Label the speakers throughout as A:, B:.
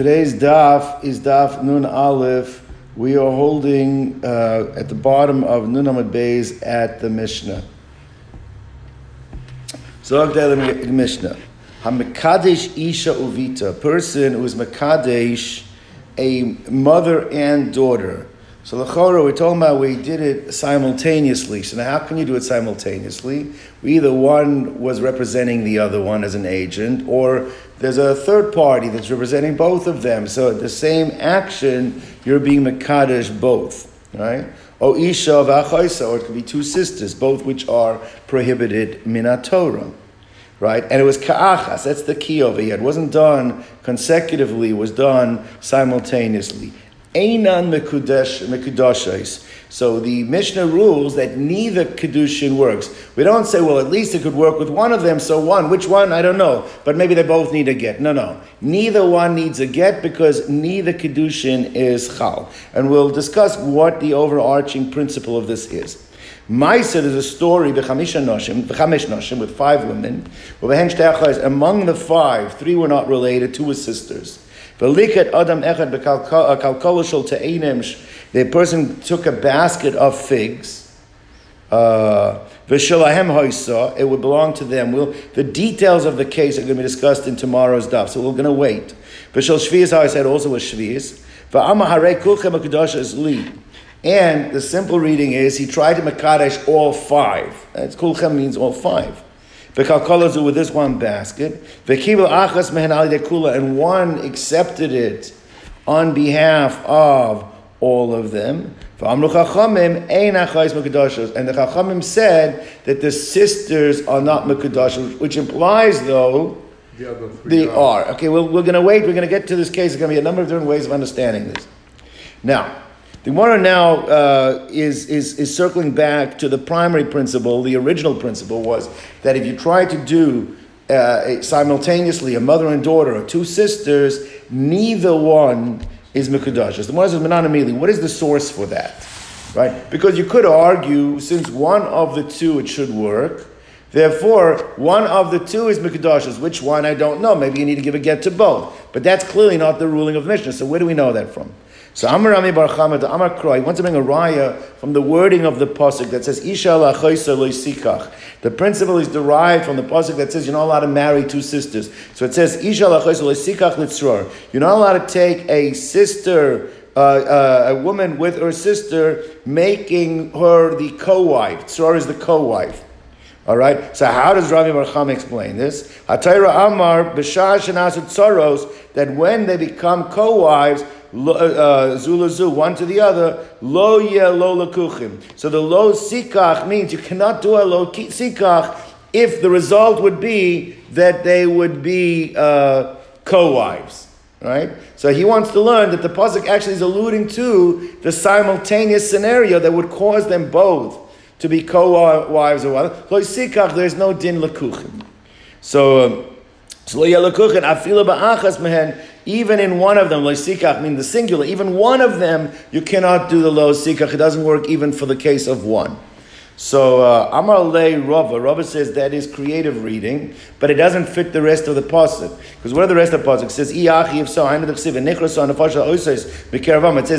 A: Today's daf is daf Nun Aleph. We are holding uh, at the bottom of Nun Amud Beis at the Mishnah. So Zog the Mishnah. Hamikadesh Isha Uvita, person who is Makadesh, a mother and daughter. So the Chora, we're talking about we did it simultaneously. So now how can you do it simultaneously? Either one was representing the other one as an agent, or there's a third party that's representing both of them. So the same action, you're being Makadesh both, right? O Isha of Achaisa, or it could be two sisters, both which are prohibited Minatorah right? And it was ka'achas, that's the key over here. It wasn't done consecutively, it was done simultaneously. Einan mekudashais. So the Mishnah rules that neither kedushin works. We don't say, well, at least it could work with one of them. So one, which one? I don't know, but maybe they both need a get. No, no, neither one needs a get because neither kedushin is chal, and we'll discuss what the overarching principle of this is. Maisa is a story b'chamisha noshim, noshim with five women. Among the five, three were not related, two were sisters. V'likat adam echad b'kalkoloshol te'enim. The person took a basket of figs. Uh, it would belong to them. We'll, the details of the case are going to be discussed in tomorrow's daf, so we're going to wait. V'shal shvius, how I said, also was shvius. V'ama harei kulchem is li. And the simple reading is he tried to makadesh all five. That's kulchem means all five. V'kalkolazu with this one basket. V'kibel achas mehen ali dekula, and one accepted it on behalf of all of them. And the Chachamim said that the sisters are not Mekudashim, which implies, though, the they are. Okay, well, we're going to wait. We're going to get to this case. There's going to be a number of different ways of understanding this. Now, the Gemara now uh, is, is, is circling back to the primary principle. The original principle was that if you try to do uh, simultaneously a mother and daughter or two sisters, neither one is Mekudash. The Gemara says, Menanamili, what is the source for that? Right? Because you could argue, since one of the two it should work, Therefore, one of the two is Mikdashas. Which one, I don't know. Maybe you need to give a get to both. But that's clearly not the ruling of Mishnah. So where do we know that from? So Amar Rami Bar Chama, Amar Kroi, he wants to bring a raya from the wording of the pasuk that says Isha lachoisa loisikach. The principle is derived from the pasuk that says you're not allowed to marry two sisters. So it says Isha lachoisa loisikach litzror. You're not allowed to take a sister. Uh, uh, a woman with her sister, making her the co-wife. Tzror is the co-wife. All right. So how does Ravi Barcham explain this? Hatayra Amar b'shah shenasut tzoros that when they become co-wives, uh, uh, zulazu, one to the other, lo ye lo lakuchim. So the lo sikach means you cannot do a lo sikach if the result would be that they would be uh, co-wives. Right? So he wants to learn that the pasuk actually is alluding to the simultaneous scenario that would cause them both to be co-wives or what. Lo sikach, there's no din lakuchim. So, um, so lo ye lakuchim, afila ba'achas mehen, even in one of them, lo sikach, mean the singular, even one of them, you cannot do the lo sikach. It doesn't work even for the case of one. So uh, Amar Le Rava, Rava says that is creative reading, but it doesn't fit the rest of the pasuk. Because what are the rest of the pasuk? It says Iachi if so, of. It says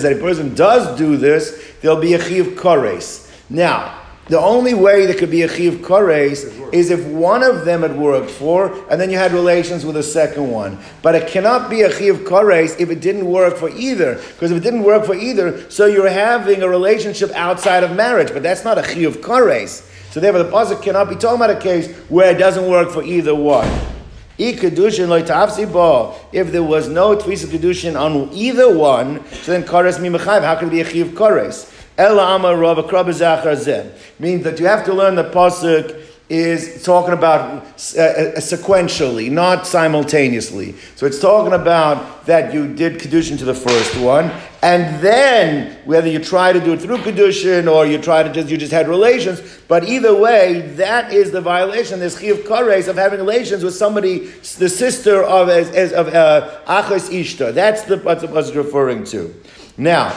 A: that if a person does do this, there'll be a chiv kores. Now, the only way there could be a chiv kores is if one of them had worked for, and then you had relations with a second one. But it cannot be a chiv kores if it didn't work for either. Because if it didn't work for either, so you're having a relationship outside of marriage. But that's not a chiv kores. So therefore, the pasuk cannot be talking about a case where it doesn't work for either one. If there was no tfisa kedushin on either one, so then kares mi How can it be a chiv kores? Means that you have to learn the pasuk is talking about uh, uh, sequentially, not simultaneously. So it's talking about that you did kedushin to the first one, and then whether you try to do it through kedushin or you try to just you just had relations, but either way, that is the violation. There's chiyuv kares of having relations with somebody, the sister of as, as of uh, achos ishta. That's the what the referring to. Now.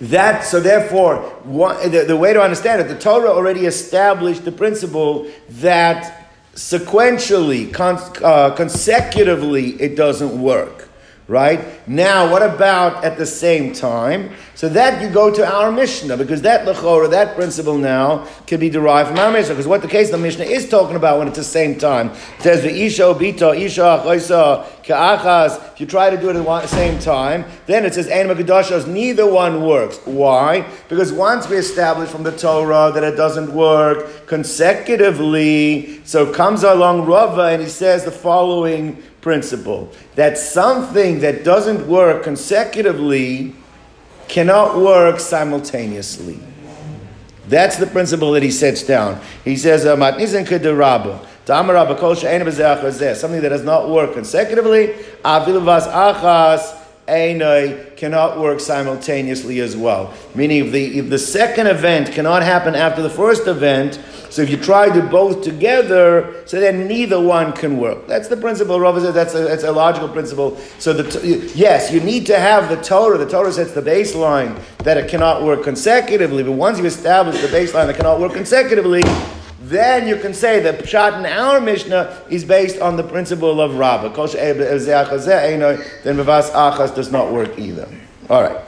A: That so therefore, the, the way to understand it, the Torah already established the principle that sequentially, con, uh, consecutively, it doesn't work. right? Now, what about at the same time? So that you go to our Mishnah, because that lechora, that principle now, can be derived from our Mishnah. Because what the case the Mishnah is talking about when it's the same time. It says, Isha obita, Isha choisa, ka'achas. If you try to do it at the same time, then it says, Ein Makadashos, neither one works. Why? Because once we establish from the Torah that it doesn't work consecutively, so comes along Rava and he says the following principle that something that doesn't work consecutively cannot work simultaneously. That's the principle that he sets down. He says, uh, Something that does not work consecutively, Einoi cannot work simultaneously as well. Meaning, if the, if the second event cannot happen after the first event, so if you try to both together, so then neither one can work. That's the principle. Rav says that's a, that's a logical principle. So the, yes, you need to have the Torah. The Torah sets the baseline that it cannot work consecutively. But once you establish the baseline that cannot work consecutively, then you can say that Pshat in our Mishnah is based on the principle of Rabbah. Then Mavas Achas does not work either. All right.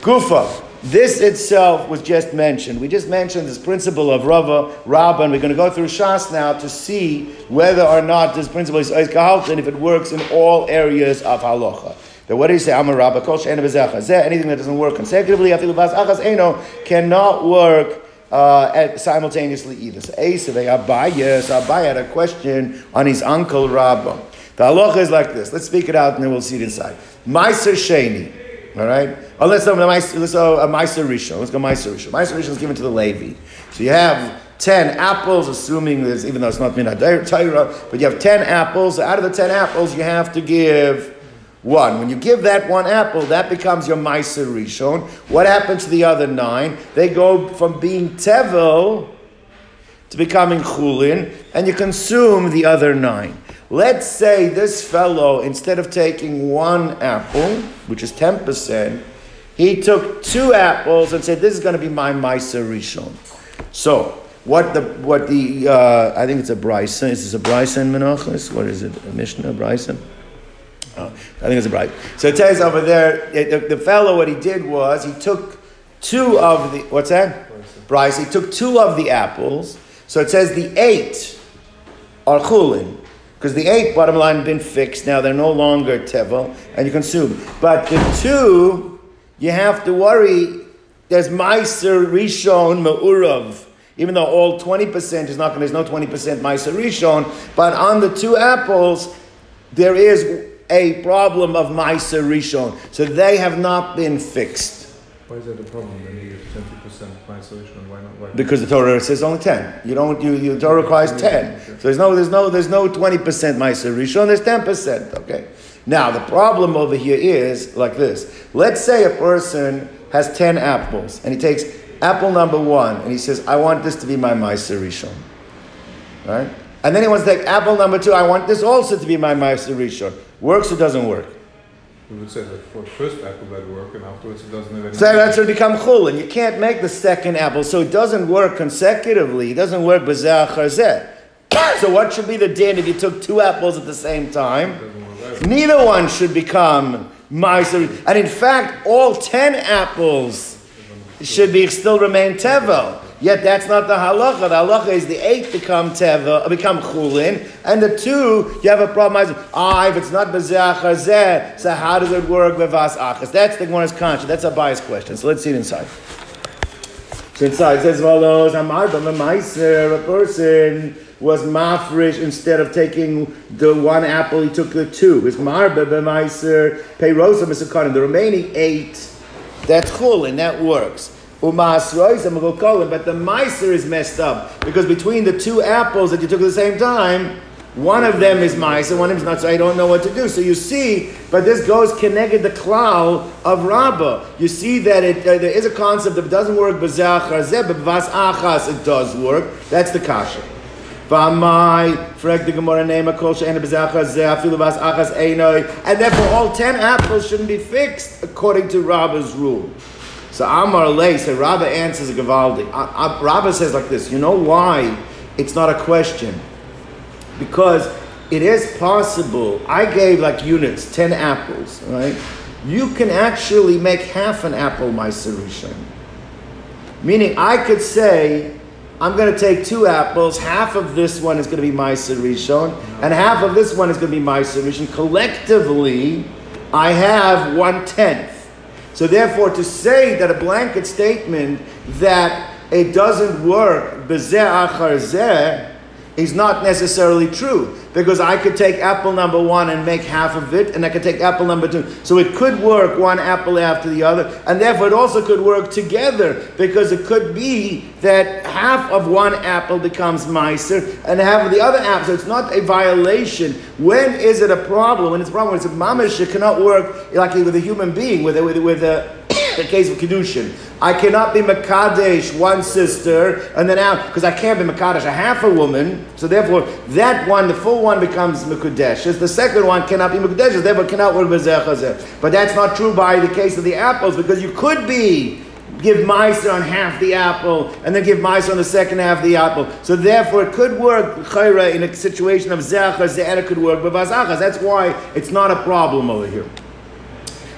A: Gufa. This itself was just mentioned. We just mentioned this principle of Rava, Rabbah, and we're going to go through Shas now to see whether or not this principle is Oiz and if it works in all areas of Halacha. But what do you say? Am Amar Rabbah, Anything that doesn't work consecutively, after Rabba's Achas cannot work uh, simultaneously either. So Esav Abaya, so Abaya had a question on his uncle Rabbah. The halacha is like this. Let's speak it out and then we'll see it inside. Meiser Sheni. All right? Oh, let's let's go a Meiser Rishon. Let's go Meiser Rishon. Meiser Rishon is given to the Levi. So you have 10 apples, assuming this, even though it's not Minad Torah, but you have 10 apples. Out of the 10 apples, you have to give one. When you give that one apple, that becomes your Meiser Rishon. What happens to the other nine? They go from being Tevel to becoming Chulin, and you consume the other nine. Let's say this fellow, instead of taking one apple, which is 10%, he took two apples and said, This is going to be my Meiser Rishon. So, what the what the uh, I think it's a Braisa. Is this a Braisa Menachos? What is it? A Mishnah Braisa? Oh, I think it's a bribe. So it says over there, the, the, fellow, what he did was he took two of the, what's that? Bryce. He took two of the apples. So it says the eight are chulin. Because the eight, bottom line, been fixed. Now they're no longer tevel, and you consume. But the two, you have to worry. There's meiser rishon me'urav. Even though all 20% is not going to, there's no 20% meiser rishon. But on the two apples, there is a problem of Maisa Rishon. So they have not been fixed.
B: Why is that a problem? Then you get twenty percent Maisa Rishon. Why not? Why?
A: Because the Torah says only ten. You don't. You, you the Torah requires ten. So there's no. There's no. There's no twenty percent Maisa Rishon. There's ten percent. Okay. Now the problem over here is like this. Let's say a person has ten apples and he takes apple number one and he says, "I want this to be my Maisa Rishon." Right. And then he wants to take apple number two. I want this also to be my Maisa Rishon. Works or doesn't work?
B: We would say that for first apple that work, and afterwards it doesn't have any.
A: So that should become chul, and you can't make the second apple, so it doesn't work consecutively. It doesn't work b'zeh So what should be the din if you took two apples at the same time? Neither one should become ma'aser. And in fact, all ten apples should be still remain tevel. Yet that's not the halacha. The halacha is the eight become teva, become chulin, and the two you have a problem. Ah, if it's not bezeh so how does it work with vas achas? That's the one is conscious. That's a bias question. So let's see it inside. So inside it says follows: Amar b'maiser, a person was mafresh instead of taking the one apple, he took the two. It's marba b'maiser peirosa misakanim. The remaining eight, that's chulin, that works. But the miser is messed up because between the two apples that you took at the same time, one of them is miser, one of them is not. So I don't know what to do. So you see, but this goes connected the klal of Rabbah. You see that it, uh, there is a concept that doesn't work but vas achas it does work. That's the kasha. And therefore, all ten apples shouldn't be fixed according to Rabbah's rule. So Amar Lay, so Rabba answers Gavaldi. Rabba says like this, you know why it's not a question? Because it is possible. I gave like units, 10 apples, right? You can actually make half an apple my solution. Meaning, I could say, I'm going to take two apples, half of this one is going to be my Rishon, and half of this one is going to be my Rishon. Collectively, I have one tenth. So therefore, to say that a blanket statement that it doesn't work, bezeh achar zeh, is not necessarily true because I could take apple number one and make half of it, and I could take apple number two. So it could work one apple after the other, and therefore it also could work together because it could be that half of one apple becomes miser and half of the other apple. So it's not a violation. When is it a problem? When it's a problem, when it's a mamish, it cannot work like with a human being, with a, with a, with a the case of Kedushin. I cannot be Makadesh, one sister, and then out, because I can't be Makadesh, a half a woman, so therefore that one, the full one becomes Mekudesh. The second one cannot be Mekudesh, therefore cannot work Bezechazeh. But that's not true by the case of the apples, because you could be give Meiser on half the apple, and then give Meiser on the second half the apple. So therefore, it could work in a situation of Zechar, Zechar could work, but Vazachas. That's why it's not a problem over here.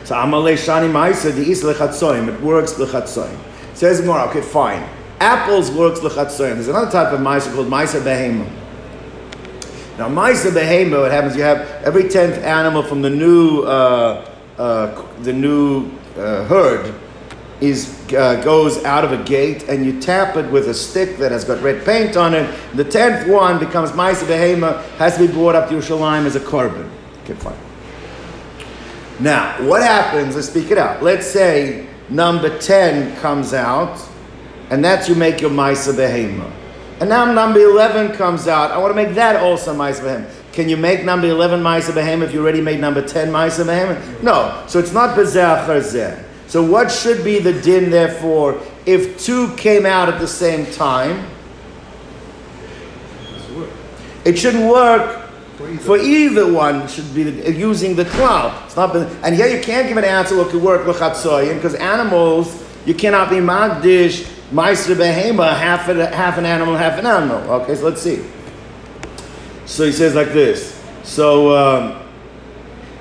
A: So Amalei Shani Maisa the Is Lechatzoim. It works Lechatzoim. Says more. Okay, fine. Apples works Lechatzoim. There's another type of Maisa called Maisa Behema. Now Maisa Behema, what happens? You have every tenth animal from the new uh, uh, the new uh, herd is uh, goes out of a gate and you tap it with a stick that has got red paint on it. The tenth one becomes Maisa Behema, has to be brought up to Yerushalayim as a korban. Okay, fine. Now, what happens, let's speak it out. Let's say number 10 comes out, and that's you make your Maisa Behema. And now number 11 comes out. I want to make that also Maisa Behema. Can you make number 11 Maisa Behema if you already made number 10 Maisa Behema? No. So it's not Bezeh Charzeh. So what should be the din, therefore, if two came out at the same time? It shouldn't work for either one should be using the klal. It's not, and here you can't give an answer what could work lechatzoyin because animals you cannot be magdish meister behema half an, half an animal half an animal. Okay, so let's see. So he says like this. So um,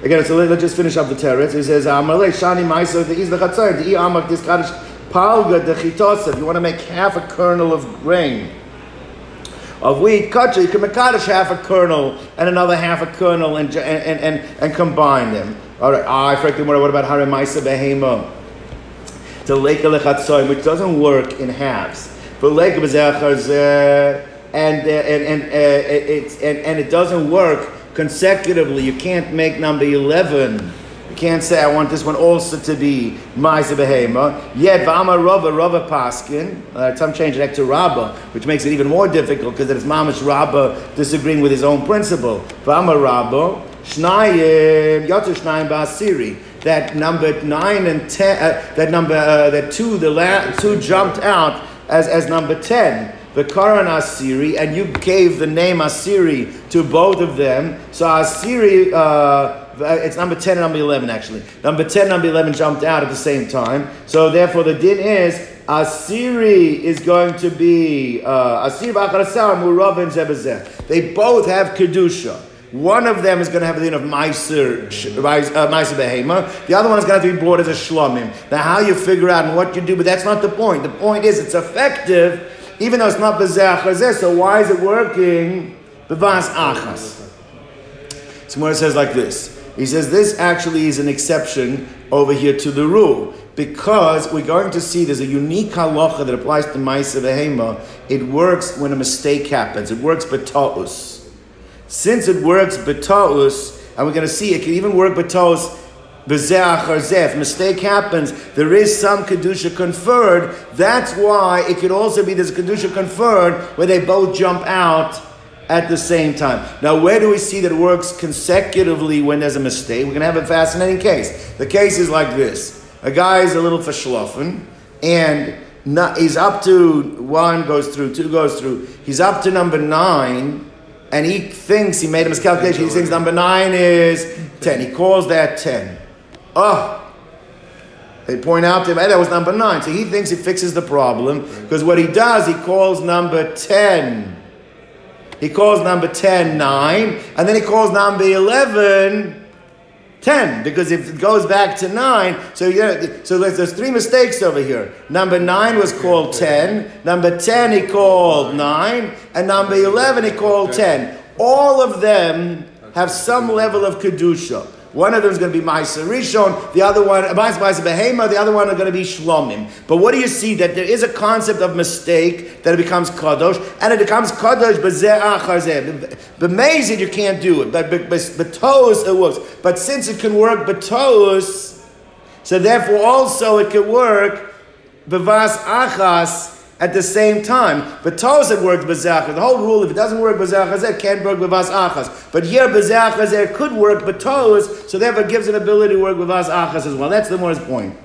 A: again, so let, us just finish up the teretz. He says amalei shani meister the is lechatzoyin the amak this palga the chitosav. You want to make half a kernel of grain of wheat kutcha, you can makadosh half a kernel and another half a kernel and, and, and, and combine them. All right, ah, I wonder what about haremaisa behema? To leka lechatzoy, which doesn't work in halves. For leka bezechar and and and uh, it's and, and it doesn't work consecutively. You can't make number eleven you can't say I want this one also to be Maisa Behema. Yet Vama Rava Rava Paskin. Uh, some change it to Rabba, which makes it even more difficult because it's Mamish Rabba disagreeing with his own principle. Vama Rabba Shnayim Yotu Shnayim Basiri. That number nine and ten. Uh, that number uh, that two the la- two jumped out as as number ten the Karan Asiri, and you gave the name Asiri to both of them. So Asiri, uh, it's number 10 and number 11 actually. Number 10 and number 11 jumped out at the same time. So therefore the din is Asiri is going to be uh, Asiri Murav and Zebazeh. They both have Kedusha. One of them is going to have the din of Meiser, uh, Behema. The other one is going to have to be brought as a Shlomim. Now, how you figure out and what you do, but that's not the point. The point is it's effective, even though it's not Bezeh So why is it working? Bevas Achas. Says like this. He says this actually is an exception over here to the rule because we're going to see there's a unique halacha that applies to Maisa Vehema. It works when a mistake happens. It works betaus. Since it works betaus, and we're going to see it can even work betaus if mistake happens, there is some kedusha conferred. That's why it could also be there's kedusha conferred where they both jump out at the same time. Now, where do we see that it works consecutively when there's a mistake? We're going to have a fascinating case. The case is like this a guy is a little verschlafen, and not, he's up to one goes through, two goes through. He's up to number nine, and he thinks he made a miscalculation. He thinks number nine is 10. He calls that 10. Oh, they point out to him, hey, that was number nine. So he thinks he fixes the problem because what he does, he calls number 10 he calls number 10 9, and then he calls number 11 10 because if it goes back to 9 so yeah so there's, there's three mistakes over here. Number 9 was called 10 number 10 he called 9 and number 11 he called 10 all of them have some level of kedusha one of them is going to be Maisa Rishon, the other one, Maisa Behema, the other one are going to be Shlomim. But what do you see? That there is a concept of mistake that it becomes Kadosh, and it becomes Kadosh Zeh. You can't do it, but B'tos it works. But since it can work B'tos, so therefore also it can work B'vas Achas, at the same time. But it worked bezach. The whole rule, if it doesn't work bezach it can't work bevas achas. But here bezach it could work but Tos, so therefore gives an ability to work bevas achas as well. That's the Morris point.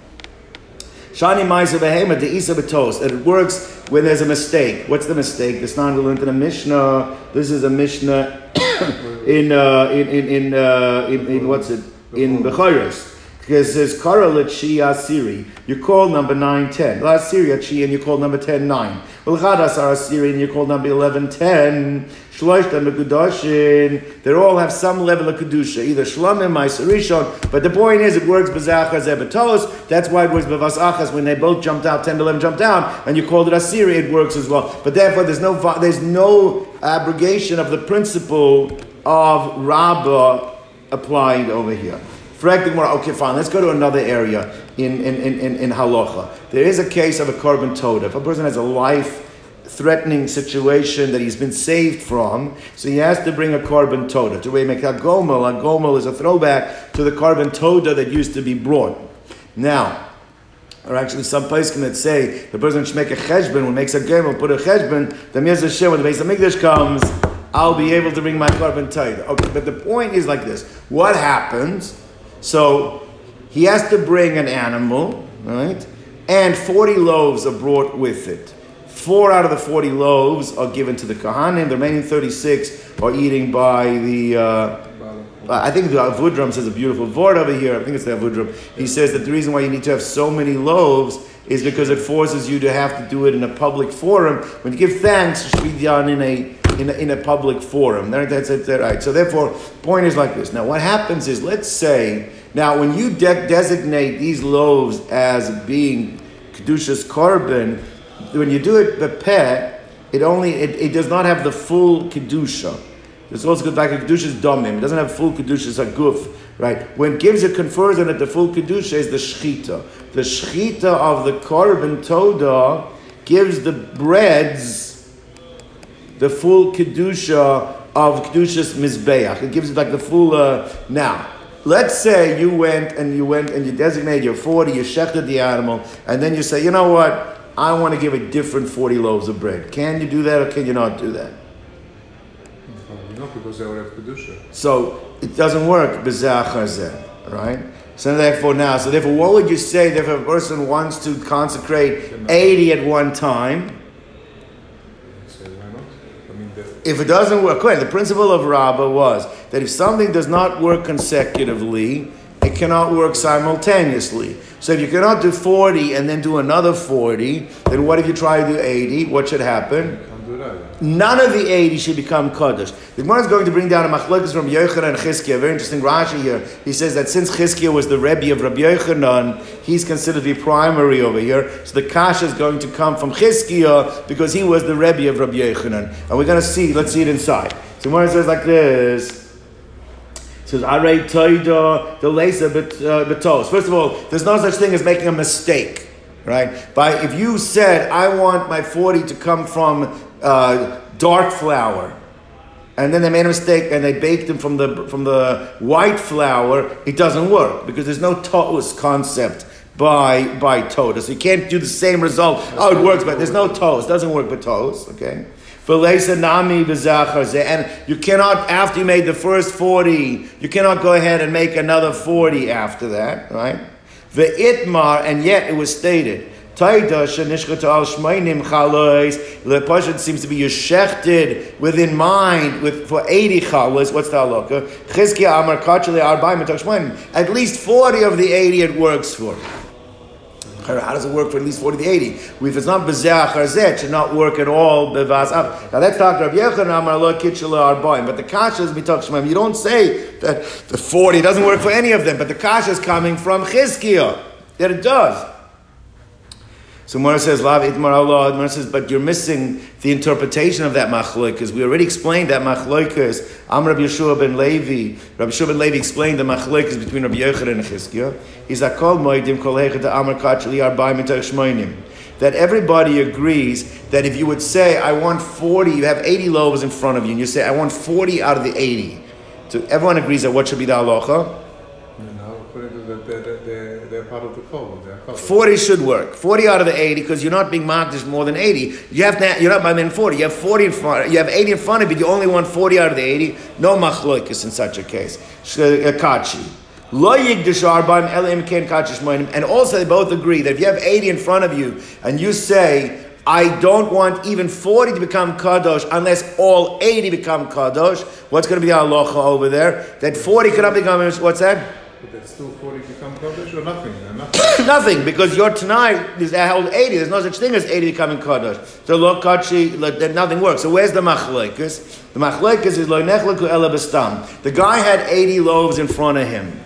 A: Shani Maisa Behema the Isa Betos. It works when there's a mistake. What's the mistake? This not we learned in a Mishnah. This is a Mishnah in, uh, in in in, uh, in, in what's it in Bechoros. Because there's Kara Chi Asiri. You call number 9, 10. Last Asiri Chi and you call number 10, 9. Well, Chadas are Asiri and you call number 11, 10. Shloishta Mekudoshin. They all have some level of Kedusha. Either Shlomim, Rishon. But the point is, it works Bazachas Ebetos. That's why it works Bavasachas. When they both jumped out, 10 to 11 jumped down, and you called it Asiri, it works as well. But therefore, there's no, there's no abrogation of the principle of Rabbah applying over here. Okay, fine. Let's go to another area in, in, in, in, halacha. There is a case of a korban todah. If a person has a life threatening situation that he's been saved from, so he has to bring a korban todah. To make a gomel, a gomel is a throwback to the korban todah that used to be brought. Now, or actually some places that say the person should make a cheshbon, when makes a gomel, put a cheshbon, the Mir Hashem, when the Beis Hamikdash comes, I'll be able to bring my korban todah. Okay, but the point is like this. What happens so he has to bring an animal, right? And 40 loaves are brought with it. Four out of the 40 loaves are given to the Kohanim. The remaining 36 are eating by the. Uh, I think the Avudram says a beautiful word over here. I think it's the Avudram. He says that the reason why you need to have so many loaves is because it forces you to have to do it in a public forum. When you give thanks, it should be done in a in a, in a public forum. Right. So therefore, point is like this. Now, what happens is, let's say, now when you de- designate these loaves as being kedushas korban, when you do it bepeh, it only it, it does not have the full kedusha. This also goes back to kedusha's domim. It doesn't have full kedusha's aguf. Right? When gives it confers on it the full kedusha is the shchita. The shchita of the korban todah gives the breads the full kedusha of kedushas mizbeach. It gives it like the full. Uh, now, let's say you went and you went and you designate your forty, you shechted the animal, and then you say, you know what? I want to give a different forty loaves of bread. Can you do that, or can you not do that?
B: No, because they would have kedusha.
A: So it doesn't work. Right. So therefore now, so therefore, what would you say if a person wants to consecrate eighty at one time? If it doesn't work, the principle of Rabbah was that if something does not work consecutively, it cannot work simultaneously. So if you cannot do 40 and then do another 40, then what if you try to do 80? What should happen? None of the 80 should become Kaddish. The Gemara is going to bring down a machlokas from Yochanan and Chizkiah. Very interesting Rashi here. He says that since Chizkiah was the Rebbe of Rabbi Yochanan, he's considered to be primary over here. So the Kasha is going to come from Chizkiah because he was the Rebbe of Rabbi Yochanan. And we're going to see, let's see it inside. So Gemara says like this. Says, Arei Toida, the Lesa uh, Betos. First of all, there's no such thing as making a mistake right? By if you said I want my forty to come from uh, dark flour, and then they made a mistake and they baked them from the from the white flour, it doesn't work because there's no toast concept by by toast. So you can't do the same result. Oh, it works, but there's no toast. It doesn't work with toast. Okay. And you cannot, after you made the first 40, you cannot go ahead and make another 40 after that, right? The itmar, and yet it was stated Taida shenishchata al shmeinim chalois. The pasuk seems to be yeshechted within mind with for eighty chalos. What's the halacha? Chizkiah amar kachali arba'im shmeinim. At least forty of the eighty it works for. How does it work for at least 40 to 80? If it's not bezeh charzeh, it should not work at all. Now that's talking Rabbi Yechon Amar Lo Kitchela Arbaim. But the kasha is mitok shemaim. You don't say that the 40 doesn't work for any of them, but the kasha is coming from Chizkiah. That it does. So Mara says, Lav Itmar Allah. Mara says, but you're missing the interpretation of that machloikas. We already explained that machloikas. Am Rabbi Yehoshua ben Levi. Rabbi Yehoshua ben Levi explained the machloikas between Rabbi Yochanan and Chizkiah. He's a kol moedim kol hechet amar kachli arbaim shmoinim that everybody agrees that if you would say, I want 40, you have 80 loaves in front of you, and you say, I want 40 out of the 80. So everyone agrees that what should be the halacha?
B: they're part of the kol.
A: 40 should work. 40 out of the 80, because you're not being marked as more than 80. You have to, you're not by men 40. You have 40 in front, you have 80 in front of you, you only want 40 out of the 80. No machloikis in such a case. Uh, uh, kachi. And also they both agree that if you have 80 in front of you and you say, I don't want even 40 to become kadosh unless all 80 become kadosh. What's going to be our halacha over there? That 40 cannot become, what's that?
B: But that's still 40 become Kaddish or nothing? Nothing.
A: nothing, because your tonight is held 80. There's no such thing as 80 becoming Kaddish. So lo kachi, then nothing works. So where's the machlekes? The machlekes is lo nechleku ela bestam. The guy had 80 loaves in front of him,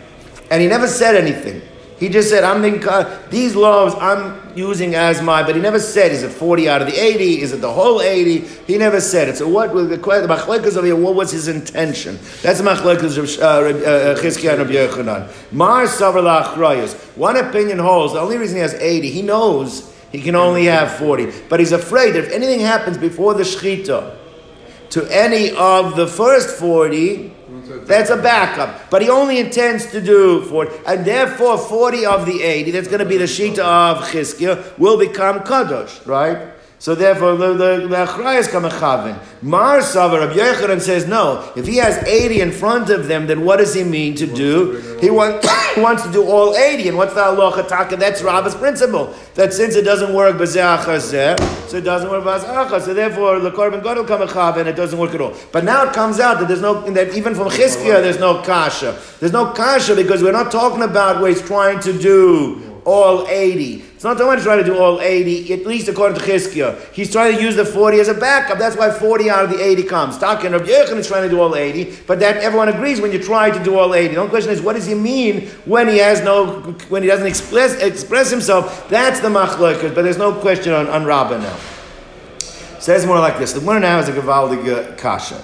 A: and he never said anything. He just said, I'm being, these loaves I'm using as my, but he never said, is it 40 out of the 80? Is it the whole 80? He never said it. So what was the question, the machlekas of here, what was his intention? That's the machlekas of uh, uh, Chizkiah and. Mar savar One opinion holds, the only reason he has 80, he knows he can only have 40. But he's afraid that if anything happens before the shechita to any of the first 40, that's a backup. But he only intends to do 40. And therefore, 40 of the 80, that's going to be the Shita of Chizkiah, will become Kadosh, right? So therefore, the the, the achrayas is kamechavin. Mar Savar Rabbi Yochanan says no. If he has eighty in front of them, then what does he mean to do? He wants wants to do all eighty. And what's the halacha taka? That's Rabba's principle. That since it doesn't work b'zeachazeh, so it doesn't work b'zeachah. So therefore, the korban gadol kamechavin, it doesn't work at all. But now it comes out that there's no that even from Chizkiah there's no kasha. There's no kasha because we're not talking about where he's trying to do all 80. It's not someone trying to do all 80, at least according to Chizkiah. He's trying to use the 40 as a backup. That's why 40 out of the 80 comes. Talking Rabbi Yechon is trying to do all 80, but that everyone agrees when you try to do all 80. The only question is, what does he mean when he has no, when he doesn't express, express himself? That's the machlokas, but there's no question on, on Rabbah now. Says more like this. The one now is a Gavaldig Kasha.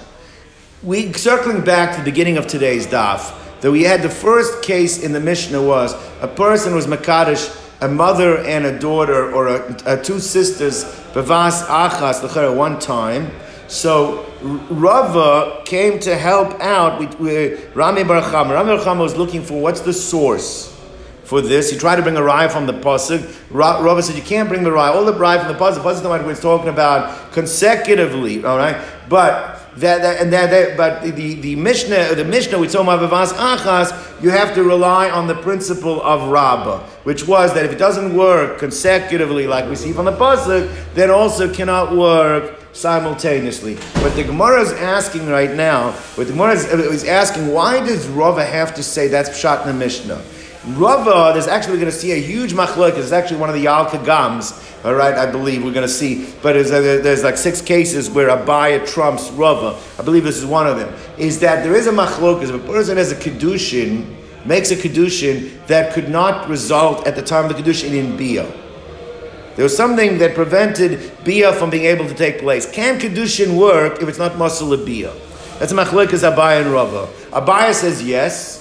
A: We, circling back to the beginning of today's daf, that we had the first case in the Mishnah was a person was Makadish, a mother and a daughter, or a, a two sisters, Bavas Achas, one time. So Rava came to help out with, with Rami Baracham. Rami Baracham was looking for what's the source for this. He tried to bring a rye from the pasuk. Rava said you can't bring the rye. All the rye from the pasuk. The pasuk what we're talking about consecutively. All right, but that, that, and that, that, but the, the Mishnah, the Mishnah, we told Mavavas Achas, you have to rely on the principle of Rabbah, which was that if it doesn't work consecutively, like we see from the Pasuk, then also cannot work simultaneously. But the Gemara is asking right now, what the Gemara is, is asking, why does Rava have to say that's Pshat in the Mishnah? Rava, there's actually going to see a huge machlok. It's actually one of the Yalka Gams, all right, I believe we're going to see. But uh, there's, there's like six cases where Abaya trumps Rava. I believe this is one of them. Is that there is a machlok, if a person has a Kedushin, makes a Kedushin that could not result at the time of the Kedushin in Bia. There was something that prevented Bia from being able to take place. Can Kedushin work if it's not muscle Bia? That's a machlok is Abaya and Rava. Abaya says yes.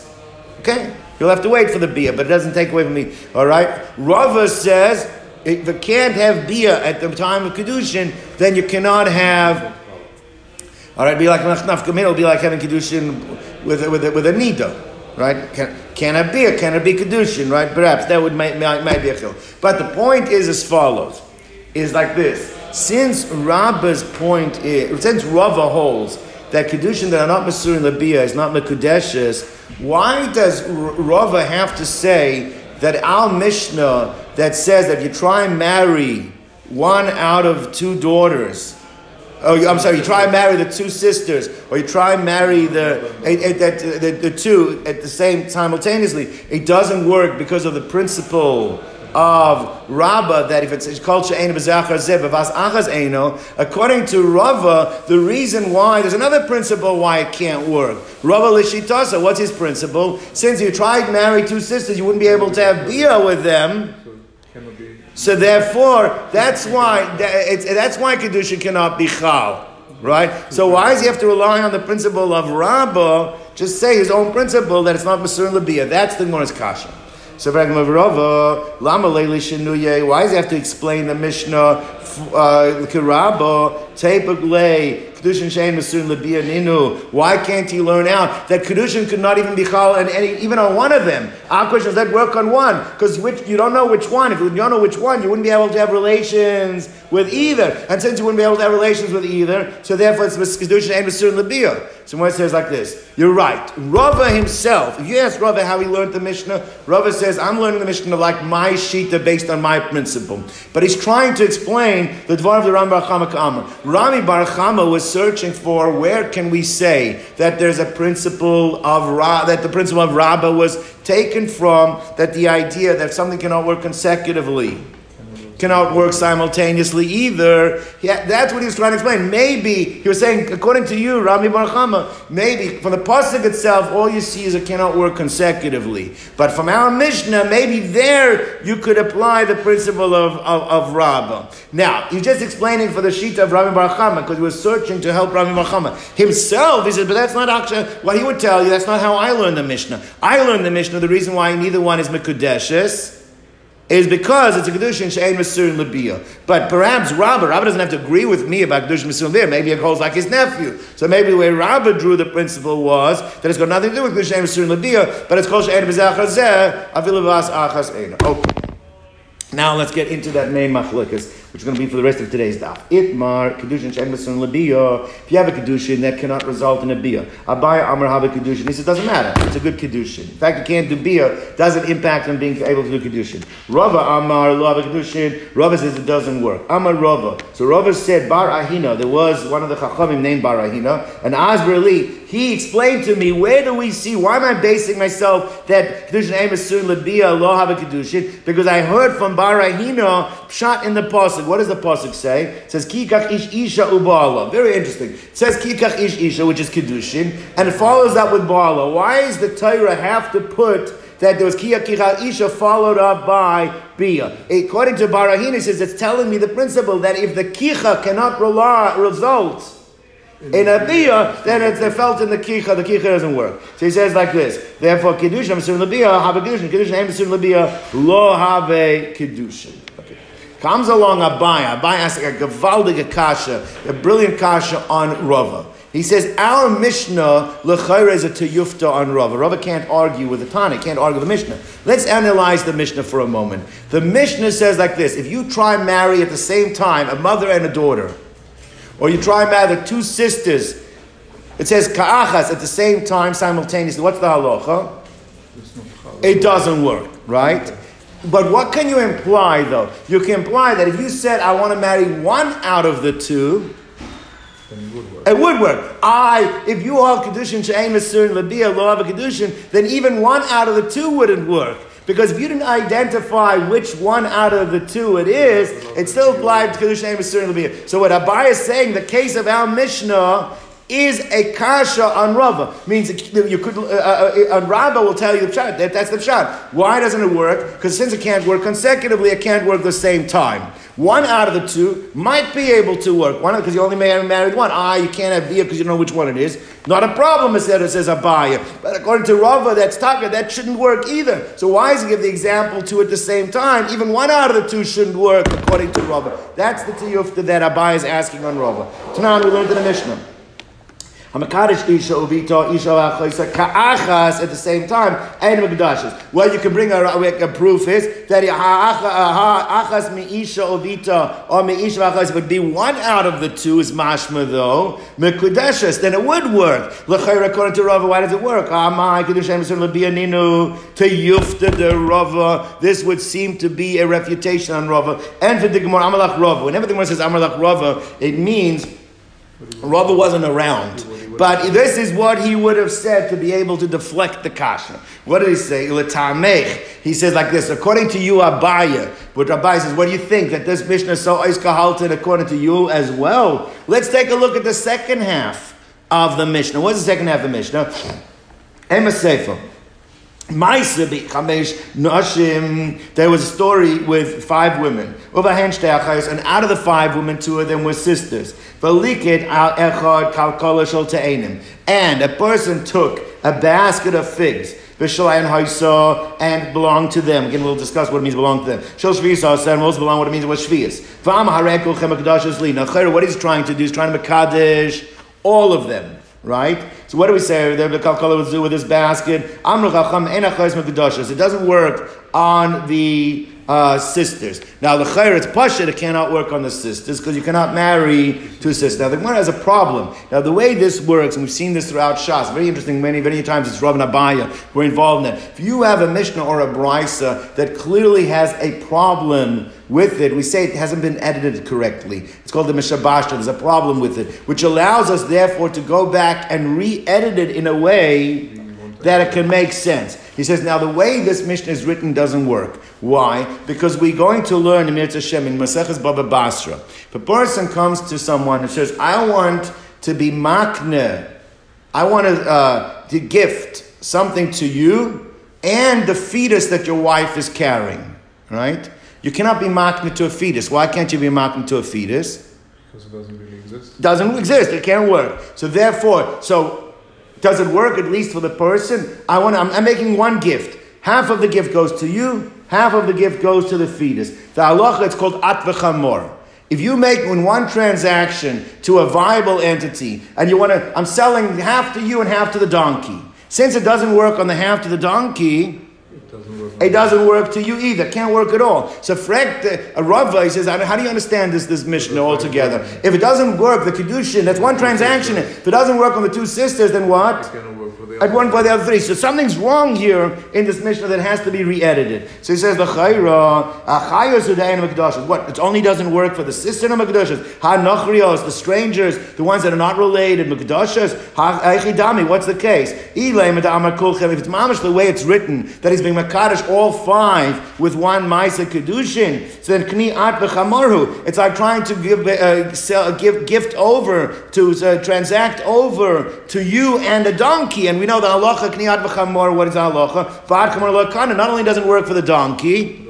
A: Okay, You'll have to wait for the beer, but it doesn't take away from me. All right? Rava says if you can't have beer at the time of kedushin, then you cannot have. All right, be like nafkamin. It'll be like having kedushin with with with a nido, right? Can, can have beer? Can it be kedushin? Right? Perhaps that would might, might, might be a chil. But the point is as follows: is like this. Since Rabba's point is, since Rava holds that kedushin that are not masur in beer is not mekudeshes why does Rava have to say that our Mishnah that says that if you try and marry one out of two daughters, oh, I'm sorry, you try and marry the two sisters, or you try and marry the, the, the, the two at the same simultaneously, it doesn't work because of the principle of Rabbah that if it's called She'ena B'Zachar B'Vas Achaz according to Rava, the reason why, there's another principle why it can't work. Rava Lishitasa, what's his principle? Since you tried marry two sisters, you wouldn't be able to have Bia with them. So therefore, that's why that's why kedusha cannot be chal, right? So why does he have to rely on the principle of Rabbah? Just say his own principle that it's not Masur Labia. That's the Gemara's kasha. So Why does he have to explain the Mishnah? Uh, Why can't he learn out that Kedushin could not even be Chal and any, even on one of them? Our question is that work on one because you don't know which one. If you don't know which one, you wouldn't be able to have relations with either. And since you wouldn't be able to have relations with either, so therefore it's Kedushin Shein Masun Labia. So when it says like this, you're right. Rava himself, if you ask Rava how he learned the Mishnah, Rava says, I'm learning the Mishnah like my Shita based on my principle. But he's trying to explain the Dvar of the Ram Bar Chama Rami Bar Chama was searching for where can we say that there's a principle of Ra, that the principle of Rabbah was taken from, that the idea that something cannot work consecutively cannot work simultaneously either. Yeah, that's what he was trying to explain. Maybe he was saying, according to you, Rami Barchama, maybe from the pasuk itself, all you see is it cannot work consecutively. But from our Mishnah, maybe there you could apply the principle of, of, of Rabbah. Now, he's just explaining for the sheet of Rami Barchama because he was searching to help Rami Barchama. Himself, he said, but that's not actually what he would tell you. That's not how I learned the Mishnah. I learned the Mishnah. The reason why neither one is Mekudeshes is because it's a kedushin she'ein masur lebia. But perhaps Rabba, Rabba doesn't have to agree with me about kedushin masur lebia. Maybe it holds like his nephew. So maybe the way Rabba drew the principle was that it's got nothing to do with kedushin she'ein masur lebia, but it's called she'ein b'zachazeh avilavas achas ein. Okay. Now let's get into that main machlokas which is going to be for the rest of today's daf. Itmar kedushin she'emerson lebiya. If you have a kedushin that cannot result in a bia, Abaya Amar have a kedushin. He says it doesn't matter. It's a good kedushin. In fact, you can't do bia. Doesn't impact on being able to do kedushin. Rava Amar lo have a kedushin. Rava says it doesn't work. Amar Rava. So Rava said Bar Ahina. There was one of the chachamim named Bar Ahina, and Asberli. He explained to me where do we see why am I basing myself that kedushin emerson lebiya lo have a kedushin because I heard from Bar Ahina shot in the pasuk. What does the pasuk say? It says kikach ish isha ubala. Very interesting. It says kikach ish isha, which is kedushin, and it follows up with bala. Why does the Torah have to put that there was Kia Kicha Isha followed up by Bia. According to Bar Ahina, he says it's telling me the principle that if the Kicha cannot result in a Bia, then it's felt in the Kicha, the Kicha doesn't work. So he says like this, therefore Kedushin, Mesur Labia, have a Kedushin, Kedushin, Mesur Labia, lo have Kedushin. Comes along Abai. Abai asks a gavaldig kasha, a brilliant kasha on Rava. He says, our Mishnah, L'chayre is a teyufta on Rava. Rava can't argue with the Tana, can't argue with the Mishnah. Let's analyze the Mishnah for a moment. The Mishnah says like this, if you try marry at the same time a mother and a daughter, or you try marry two sisters, it says ka'achas at the same time simultaneously, what's the halacha? It doesn't work, right? But what can you imply though? You can imply that if you said, I want to marry one out of the two, it would work. It would work. I, if you are Kedushin She'em Esur Labia, law of a Kedushin, then even one out of the two wouldn't work. Because if you didn't identify which one out of the two it is, it still applied to Kedushin She'em Esur Labia. So what Abai is saying, the case of our Mishnah, is a kasha on Rava. Means you could uh, uh, uh, on Rava will tell you the pshat. That, that's the pshat. Why doesn't it work? Because since it can't work consecutively, it can't work the same time. One out of the two might be able to work. One because you only may have married one. Ah, you can't have via because you don't know which one it is. Not a problem, it says, it says. But according to Rava, that's taka, that shouldn't work either. So why does he give the example two at the same time? Even one out of the two shouldn't work according to Rava. That's the tiyufta that Abaya is asking on Rava. Tonight we learned in the Mishnah. Isha Isha Ka'achas at the same time and Magdashis. Well, you can bring a, a, proof is that Achas Mi Isha Uvita or Mi Isha Achoisa would be one out of the two is Mashma though Mekudeshes. Then it would work. According to Rava, why does it work? Ah, Amai Kedushem Yisrael Lebianinu. This would seem to be a refutation on Rava. And for the Gemara Amalach Rava. Whenever the Gemara says Amalach Rava, it means Rava wasn't around. But this is what he would have said to be able to deflect the kasha. What did he say? He says like this, according to you, Abaya. But Abaya says, what do you think? That this Mishnah is so Eiskahaltin according to you as well? Let's take a look at the second half of the Mishnah. What's the second half of the Mishnah? Emma Sefer. There was a story with five women. And out of the five women, two of them were sisters. And a person took a basket of figs. And belonged to them. Again, we'll discuss what it means belong to them. Shel Shvius and also belong what it means was Shvius. What he's trying to do is trying to Makadesh all of them right? So what do we say? The Kalkala would do with this basket. It doesn't work on the uh, sisters. Now the chayr it's it cannot work on the sisters because you cannot marry two sisters. Now the Gemara has a problem. Now the way this works, and we've seen this throughout Shas, very interesting. Many many times it's Rav Abaya we're involved in that. If you have a Mishnah or a Braisa that clearly has a problem with it, we say it hasn't been edited correctly. It's called the Mishabashta. There's a problem with it, which allows us therefore to go back and re-edit it in a way that it can make sense. He says, now the way this Mishnah is written doesn't work. Why? Because we're going to learn in Mirza Hashem in Maseches Baba Basra. If a person comes to someone and says, I want to be makne, I want to, uh, to gift something to you and the fetus that your wife is carrying, right? You cannot be makne to a fetus. Why can't you be makne to a fetus?
B: Because it doesn't really exist.
A: Doesn't exist. It can't work. So therefore, so does it work at least for the person? I want. I'm, I'm making one gift. Half of the gift goes to you. Half of the gift goes to the fetus. The halacha it's called atvechamor. If you make in one transaction to a viable entity, and you want to, I'm selling half to you and half to the donkey. Since it doesn't work on the half to the donkey, it doesn't work to you either. Can't work at all. So Frek, a Rava, he says, how do you understand this, this Mishnah altogether? If it doesn't work, the Kedushin, that's one transaction. If it doesn't work on the two sisters, then what? At one for the other three. So something's wrong here in this Mishnah that has to be re-edited. So he says, the Chayra, Chayra What? It only doesn't work for the sister of Makdashas. Ha Nachrios, the strangers, the ones that are not related, Makdashas. Ha Eichidami, what's the case? If it's mamish the way it's written, that he's being All five with one Maisa Kedushin. So then Kni At. It's like trying to give, uh, sell, give gift over, to uh, transact over to you and a donkey. And we know the halacha Kni At what is the halacha? Not only doesn't work for the donkey,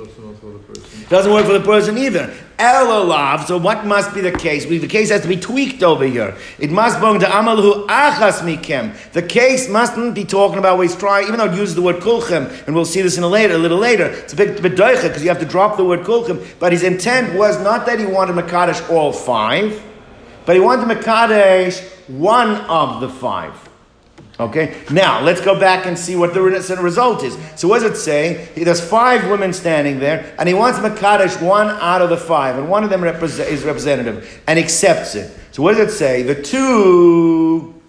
A: doesn't work for the person either. Elolav. So what must be the case? The case has to be tweaked over here. It must belong to Amalu Achas Mikem. The case mustn't be talking about he's trying, even though it uses the word Kulchem, and we'll see this in a later, a little later. It's a bit bit because you have to drop the word Kulchem. But his intent was not that he wanted Makadesh all five, but he wanted Makadesh one of the five. Okay, now let's go back and see what the result is. So, what does it say? There's five women standing there, and he wants Makadish one out of the five, and one of them is representative and accepts it. So, what does it say? The two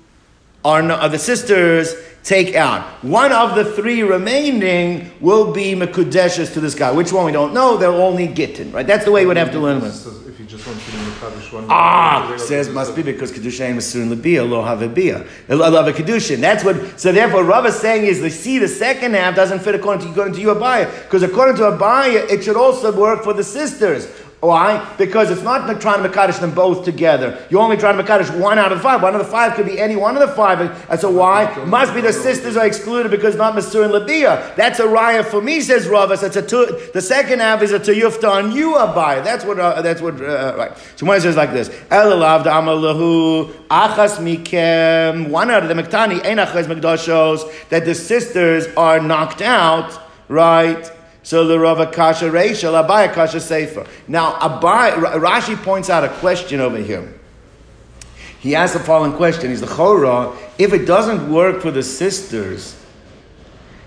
A: are, are the sisters take out. One of the three remaining will be Mekudeshes to this guy. Which one we don't know, they'll all need Gittin, right? That's the way we'd have to learn.
B: If you just want to one
A: Ah, says must be because Kedusha ain't Masurin Labia, lo have a bia. Love a Kedushin. That's what, so therefore Rav is saying is, the see, the second half doesn't fit according to, you, according to you Abaya. Because according to Abaya, it should also work for the sisters. Why? Because it's not trying to Makadish them both together. You're only trying to Makadish one out of five. One of the five could be any one of the five. And so why? Must be the sisters are excluded because not Masur and Labia. That's a raya for me, says Ravas. That's a tu- the second half is a tuyufta on you, Abai. That's what, uh, that's what, uh, right. So one says like this. Elalav da'amalahu achas mikem. One out of the Mektani, enachas megdashos, that the sisters are knocked out, right? So the Rava Kasha Reisha, Abaya Kasha Sefer. Now, Abai, Rashi points out a question over here. He asks the following question. He's the Chora. If it doesn't work for the sisters,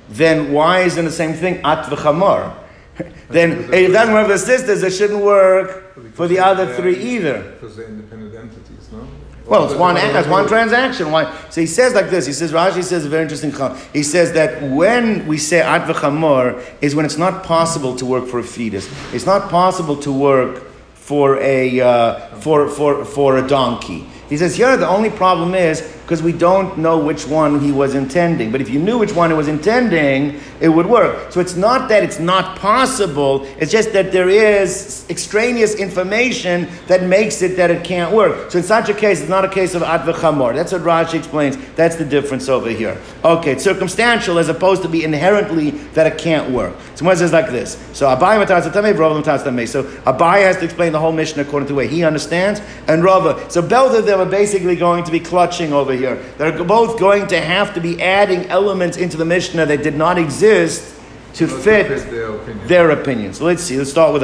A: then why isn't the same thing at v'chamor? then if it doesn't work for the sisters, it shouldn't work for the other three either.
B: Because they're independent entities, no?
A: Well, it's one that's one transaction. Why? So he says like this. He says Rashi says a very interesting. He says that when we say ad v'chamor is when it's not possible to work for a fetus. It's not possible to work for a uh, for for for a donkey. He says here the only problem is because we don't know which one he was intending. But if you knew which one he was intending, it would work. So it's not that it's not possible, it's just that there is extraneous information that makes it that it can't work. So in such a case, it's not a case of advechamor. That's what Rashi explains. That's the difference over here. Okay, it's circumstantial as opposed to be inherently that it can't work. So one says like this. So Abai So Abai has to explain the whole Mishnah according to the way he understands, and Rava. So both of them are basically going to be clutching over here. They're both going to have to be adding elements into the Mishnah that did not exist to fit their opinion. their opinion. So let's see. Let's start with.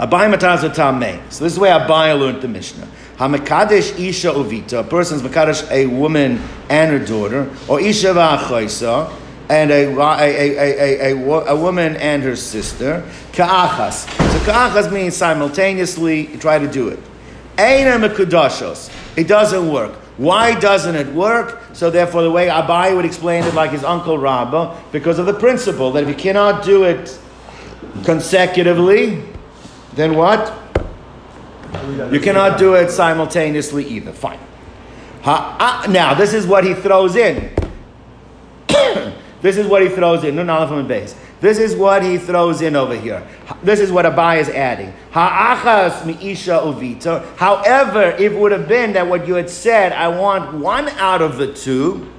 A: Abai Mataza Tameh. So this is the way learned the Mishnah. Hamakadesh Isha Uvita, a person's Makadesh a woman and her daughter, or Isha Va'achaisa, and a, a, a, a, a, woman and her sister. Ka'achas. So ka'achas means simultaneously, try to do it. It doesn't work. Why doesn't it work? So therefore, the way Abai would explain it, like his uncle Rabbah, because of the principle that if you cannot do it consecutively, then what? You cannot do it simultaneously either. Fine. Ha, uh, now, this is what he throws in. This is what he throws in. No, not from the base. This is what he throws in over here. This is what Abai is adding. Ha'achas mi'isha uvita. However, if it would have been that what you had said, I want one out of the two,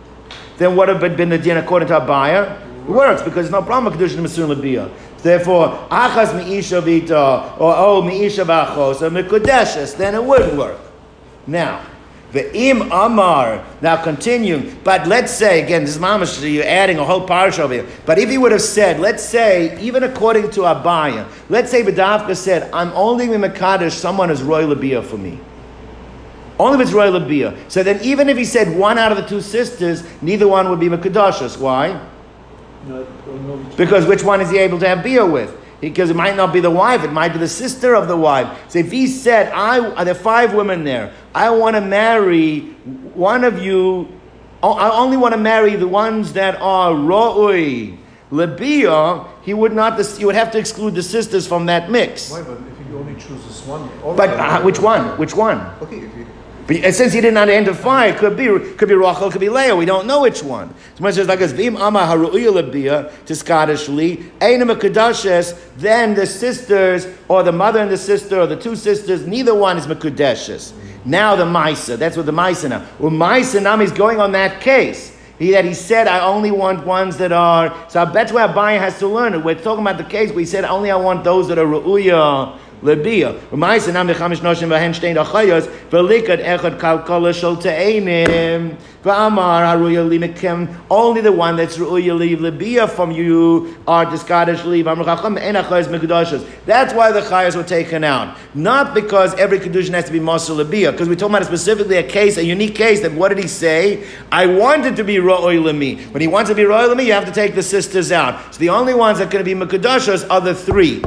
A: then what would have been the din according to Abaya? It works because there's no problem with Kedushin Masun Labiyah. Therefore, achas mi'isha vita or oh mi'isha v'achos or mikudeshes, then it would work. Now, the im amar. Now continuing, but let's say again, this is mamash. You're adding a whole parsha over here. But if he would have said, let's say, even according to Abaya, let's say Badavka said, I'm only mimakadosh someone is royal labia for me. Only if it's royal labia. So then, even if he said one out of the two sisters, neither one would be makadashas. Why? Because which one is he able to have beer with? Because it might not be the wife, it might be the sister of the wife. So if he said, I, there are five women there, I want to marry one of you, I only want to marry the ones that are ro'ui, lebia, he would not, he would have to exclude the sisters from that mix.
B: Why, but if he only chooses one?
A: But uh, which one? Which one?
B: Okay, if he
A: but since he didn't identify, it could be could be Rachel, could be Leah. We don't know which one. So much as like as Vim Ama Haru'iyah to Scottish Lee, then the sisters or the mother and the sister or the two sisters, neither one is Makudeshes. Now the Maisa, that's what the Maisa now. Well, Maisa now is going on that case. He, that he said, I only want ones that are. So that's where Abaye has to learn it. We're talking about the case where he said, only I want those that are Ru'uyah Libya. Umaisa nam nechamish noshim vahem shtein achayos velikad echad kalkola shol te'enim v'amar haruya limekem only the one that's ruya li lebia from you are discarded shliv amr chacham en achayos mekudashos. That's why the chayos were taken out. Not because every kedushin has to be Mosul lebia. because we're talking about specifically a case, a unique case that what did he say? I wanted to be ro'oy limi. When he wants to be ro'oy limi, you have to take the sisters out. So the only ones that are going to be mekudashos are the three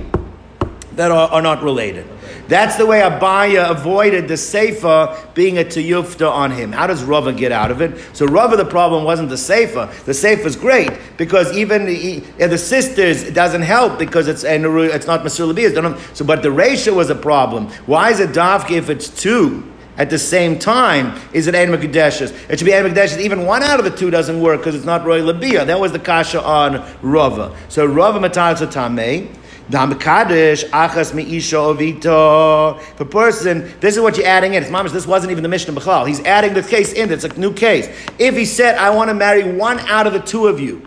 A: that are, are not related. That's the way Abaya avoided the Sefer being a tiyufta on him. How does Rava get out of it? So Rava, the problem wasn't the Sefer. The Sefer is great because even the, the sisters it doesn't help because it's it's not Masur So, but the ratio was a problem. Why is it dafka if it's two? At the same time, is it Ein? It should be Ein. Even one out of the two doesn't work because it's not Roy Labia. That was the kasha on Rava. So Rava Matal Tameh. If a person, this is what you're adding in. It's mamish, this wasn't even the Mishnah Bechal. He's adding the case in. It's a new case. If he said, I want to marry one out of the two of you,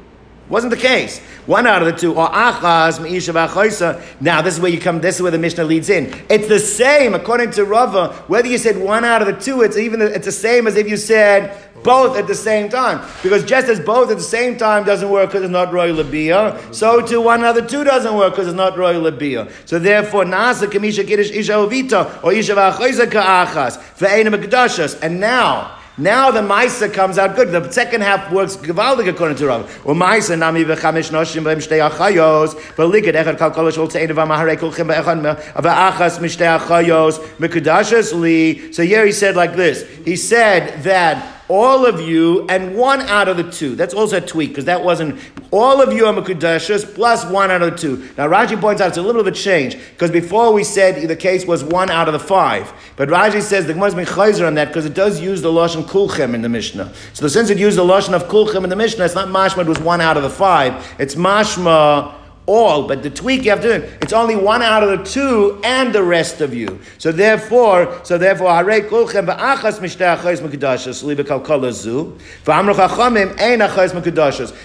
A: wasn't the case. One out of the two, or achaz meisha Now this is where you come. This is where the Mishnah leads in. It's the same according to Rava. Whether you said one out of the two, it's even it's the same as if you said both at the same time. Because just as both at the same time doesn't work because it's not royal labia, so too one the two doesn't work because it's not royal labia. So therefore, nasa kamisha kiddush isha ovita or isha v'achoyza ka'achas ve'ena And now. Now the Maisa comes out good. The second half works gewaldig according to Rav. Maisa nami v'chamish noshim v'em shtei achayos v'ligid echad kal kol shol tzein v'maharei kulchim v'echad v'achas mishtei achayos mekudashas li. So here he said like this. He said that all of you and one out of the two. That's also a tweak because that wasn't all of you are Makudashas plus one out of the two. Now Rashi points out it's a little bit of a change because before we said the case was one out of the five. But Rashi says the Gemara has been chayzer on that because it does use the Lashon Kulchem in the Mishnah. So since it used the Lashon of Kulchem in the Mishnah, it's not mashma, it was one out of the five. It's mashma all, but the tweak you have to do, it's only one out of the two and the rest of you. So therefore, so therefore, kulchem va'achas mishtei achayis mekudashas libe kalkala zu v'amru chachamim ein.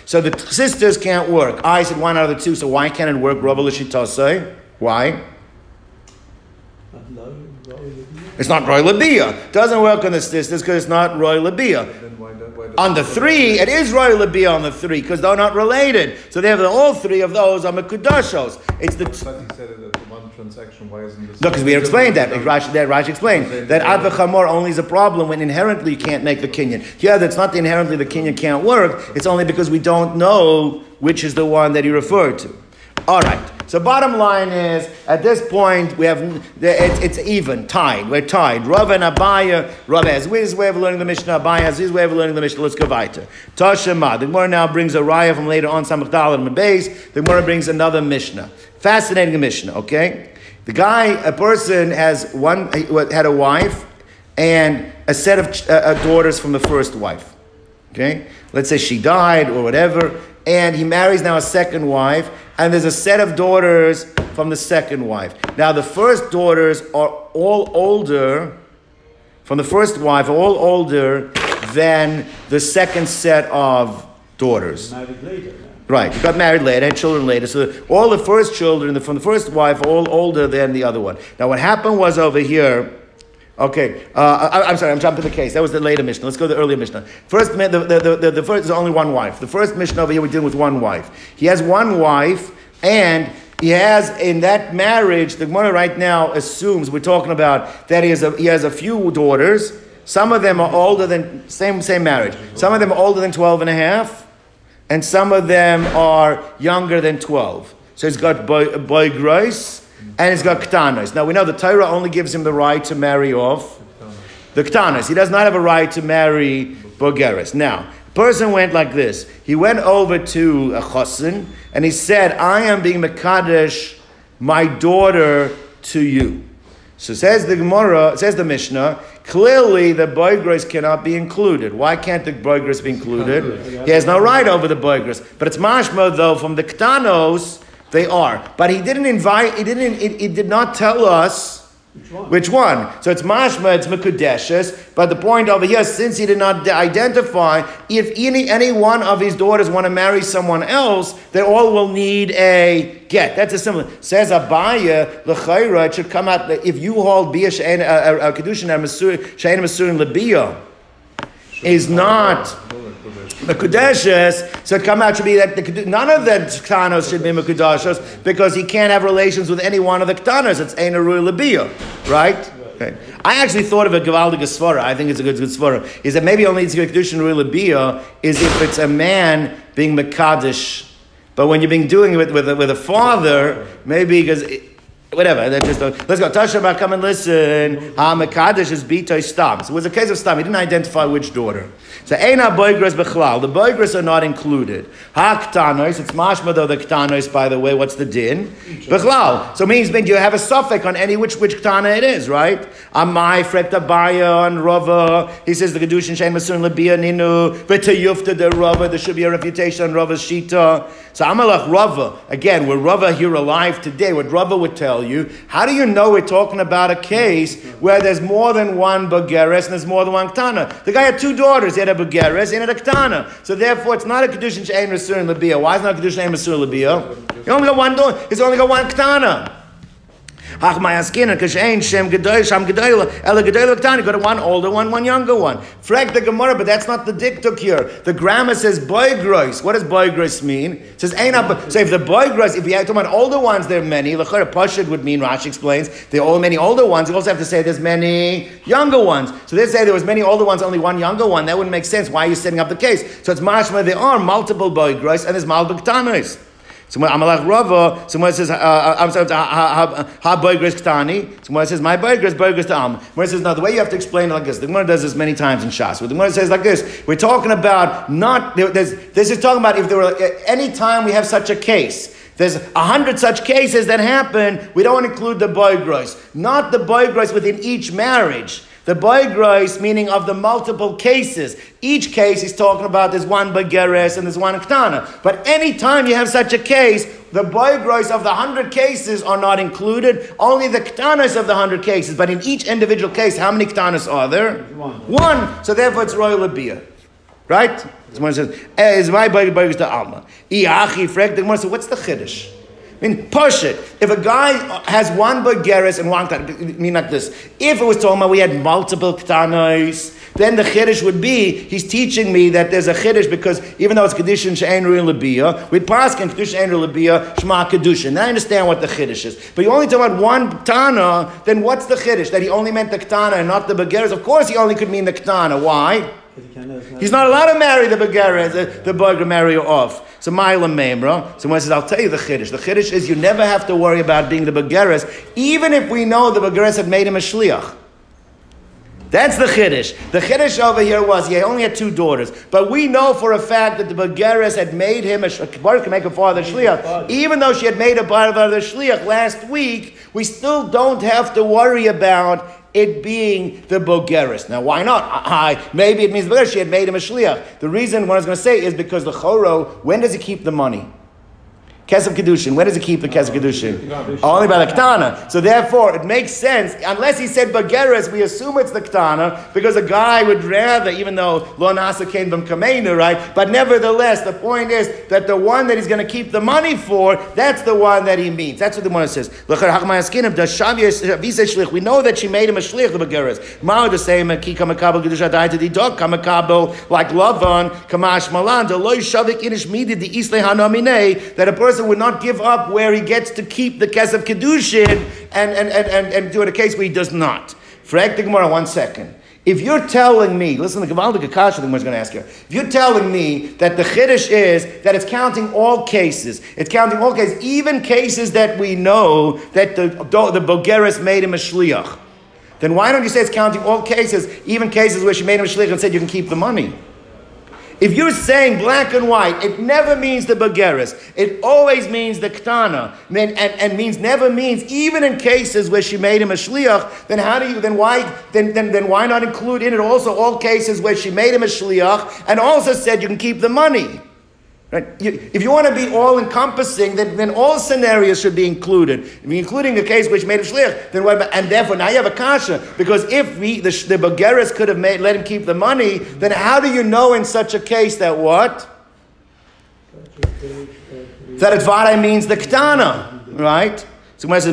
A: So the sisters can't work. I said one out of the two, so why can't it work? Rabbi L'shitasei. Why? It's not Roy Labia. Doesn't work on the sisters because it's not Roy Labia. On the three, it is Roy be on the three because they're not related. So they have the, all three of those are Mekudashos. It's the.
B: But he said it as one transaction. Why isn't this?
A: No, because we explained that. Rashi, that Rashi explained that Ad Chamor only is a problem when inherently you can't make the kinyan. Yeah, that's not the inherently the kinyan can't work. It's only because we don't know which is the one that he referred to. All right. So bottom line is, at this point, we have it's, even, tied. We're tied. Rav and Abaya, Rav has his way of learning the Mishnah, Abaya has his way of learning the Mishnah. Let's go weiter. Tashema. The Gemara now brings a raya from later on, Samachdal and Mabez. The Gemara brings another Mishnah. Fascinating Mishnah, okay? The guy, a person has one, had a wife and a set of uh, uh, daughters from the first wife. Okay? Let's say she died or whatever, and he marries now a second wife, and there's a set of daughters from the second wife. Now, the first daughters are all older, from the first wife, all older than the second set of daughters.
C: Married later.
A: Right, got married later, had children later. So all the first children from the first wife are all older than the other one. Now, what happened was over here Okay, uh, I, am sorry, I'm jumping the case. That was the later Mishnah. Let's go to the earlier Mishnah. First, the, the, the, the first is only one wife. The first Mishnah over here, we're dealing with one wife. He has one wife, and he has in that marriage, the Gemara right now assumes, we're talking about that he has a, he has a few daughters. Some of them are older than, same, same marriage. Some of them are older than 12 and a half, and some of them are younger than 12. So he's got boy, boigres and he's got ktanos. Now we know the Torah only gives him the right to marry off the ktanos. He does not have a right to marry bogeres. Now, person went like this. He went over to a chosin and he said, "I am being mekadesh my daughter to you." So says the Gemara, says the Mishnah, clearly the boigres cannot be included. Why can't the boigres be included? He has no right over the boigres. But it's mashma though from the ktanos they are. But he didn't invite, he didn't, it, it did not tell us which one? Which one? So it's mashma, it's mekudeshes. But the point over here, since he did not identify, if any, any one of his daughters want to marry someone else, they all will need a get. That's a similar. Says Abaya, l'chayra, it should come out, if you hold bia she'en, a kedushin, she'en masurin lebia, is not the Kudeshes, so it come out to be that the, none of the Ktanos should be Mekudashos because he can't have relations with any one of the Ktanos. It's Ein Labia, right? Okay. I actually thought of a Gavaldig Svara. I think it's a good, good Svara. Is that maybe only it's Kedushin Labia is if it's a man being Mekadish. But when you're being doing it with, with, a, with a father, maybe because. Whatever, that just let's go. Tasha, come and listen. Ha Mekadesh is bitoy stam. So it was a case of stam. He didn't identify which daughter. So Eina Boigres Bechlal. The Boigres are not included. Ha it's mashma though the Ktanos, by the way, what's the din? Bechlal. So it means you have a safek on any which which Ktana it is, right? Amai Frekta Baya on Rava. He says the Kedushin Shem Masun Labia Ninu. V'tayufta the Rava. There should be a refutation on Rava's Shita. So Amalach Rava. Again, we're Rava here alive today, what Rava would tell you, how do you know we're talking about a case where there's more than one Bageres and there's more than one Ktana? The guy had two daughters. He had a Begeres and a Ktana. So therefore, it's not a Kedushin Rasur in Labia. Why is not a Kedushin Rasur in Labia? You only got one daughter. He's only got one Ktana. Got one older one, one younger one. Frag the Gemara, but that's not the diktuk here. The grammar says boy grois. What does boigros mean? It says. So if the boigros, if you talk about older ones, there are many. Lechera pashid would mean Rashi explains there are many older ones. You also have to say there's many younger ones. So they say there was many older ones, only one younger one. That wouldn't make sense. Why are you setting up the case? So it's mashma. There are multiple boigros and there's multiple Someone Amalach Rava. Someone says, I'm sorry, ha boigres ktani. Someone says, my boigres boigres to am. Someone says, no, the way you have to explain it like this. The Gemara does this many times in Shas. The Gemara says like this. We're talking about not, this is talking about if there were, eh, any time we have such a case, there's a hundred such cases that happen, we don't include the boigres. Not the boigres within each marriage. The boigros, meaning of the multiple cases. Each case he's talking about there's one bageres and there's one ktana. But anytime you have such a case, the boigros of the hundred cases are not included. Only the ktanas of the hundred cases. But in each individual case, how many ktanas are there? One. One. So therefore it's royal abiyah. Right? Someone says, eh, is my boigros to alma? Iachi frek. The so what's the chiddush? I mean, push it. If a guy has one Bageris and one I mean like this. If it was about we had multiple Ktanos, then the Chiddush would be, he's teaching me that there's a Chiddush because even though it's Kedushin She'en Ru'in Labiyah, with Paskin Kedushin She'en Ru'in Labiyah, Shema Kedushin. Now I understand what the Chiddush is. But you only talk about one Tana, then what's the Chiddush? That he only meant the Ktana and not the Bageris? Of course he only could mean the Ktana. Why? He's not allowed to marry the Bagara, the, Bagara marry off. So Maila Memra. Someone says, I'll tell you the Chiddush. The Chiddush is you never have to worry about being the Bagaras, even if we know the Bagaras had made him a Shliach. That's the Chiddush. The Chiddush over here was he only had two daughters. But we know for a fact that the Bagaras had made him a Shliach, make a father Shliach. Even though she had made a father Shliach last week, we still don't have to worry about it being the Bogeris. Now, why not? I, maybe it means Bogeris. She had made him a Shliach. The reason what I was going to say is because the Choro, when does he keep the money? Kesef Kedushin. Where does he keep the Kesef Kedushin? Oh, only by the Ktana. So therefore, it makes sense, unless he said Bageres, we assume it's the Ktana, because a guy would rather, even though Lo Nasa came from Kamena, right? But nevertheless, the point is that the one that he's going to keep the money for, that's the one that he means. That's what the one says. We know that she made him a Shlich, the Bageres. Mao the same, Ki Kamakabel Kedusha died to the dog, like Lavan, Kamash Malan, the Loy Shavik Inish Midi, the Isle Hanamine, that a person person would not give up where he gets to keep the Kesef Kedushin and, and, and, and, and do it a case where he does not. Frank the Gemara, one second. If you're telling me, listen the Gavaldik Akasha, the Gemara's going to ask you. If you're telling me that the Chiddush is that it's counting all cases, it's counting all cases, even cases that we know that the, the Bogeres made him a Shliach, then why don't you say it's counting all cases, even cases where she made him a Shliach and said you can keep the money? If you're saying black and white, it never means the Bageris. It always means the Ktana. And, and, and, means never means, even in cases where she made him a Shliach, then how do you, then why, then, then, then why not include in it also all cases where she made him a Shliach and also said you can keep the money? Right? You, if you want to be all encompassing, then, then all scenarios should be included. Including a case which made a shlich, then what about, and therefore now you have a kasha because if we, the, the could have made, let him keep the money, then how do you know in such a case that what? That Advara means the Ktana, right? So when the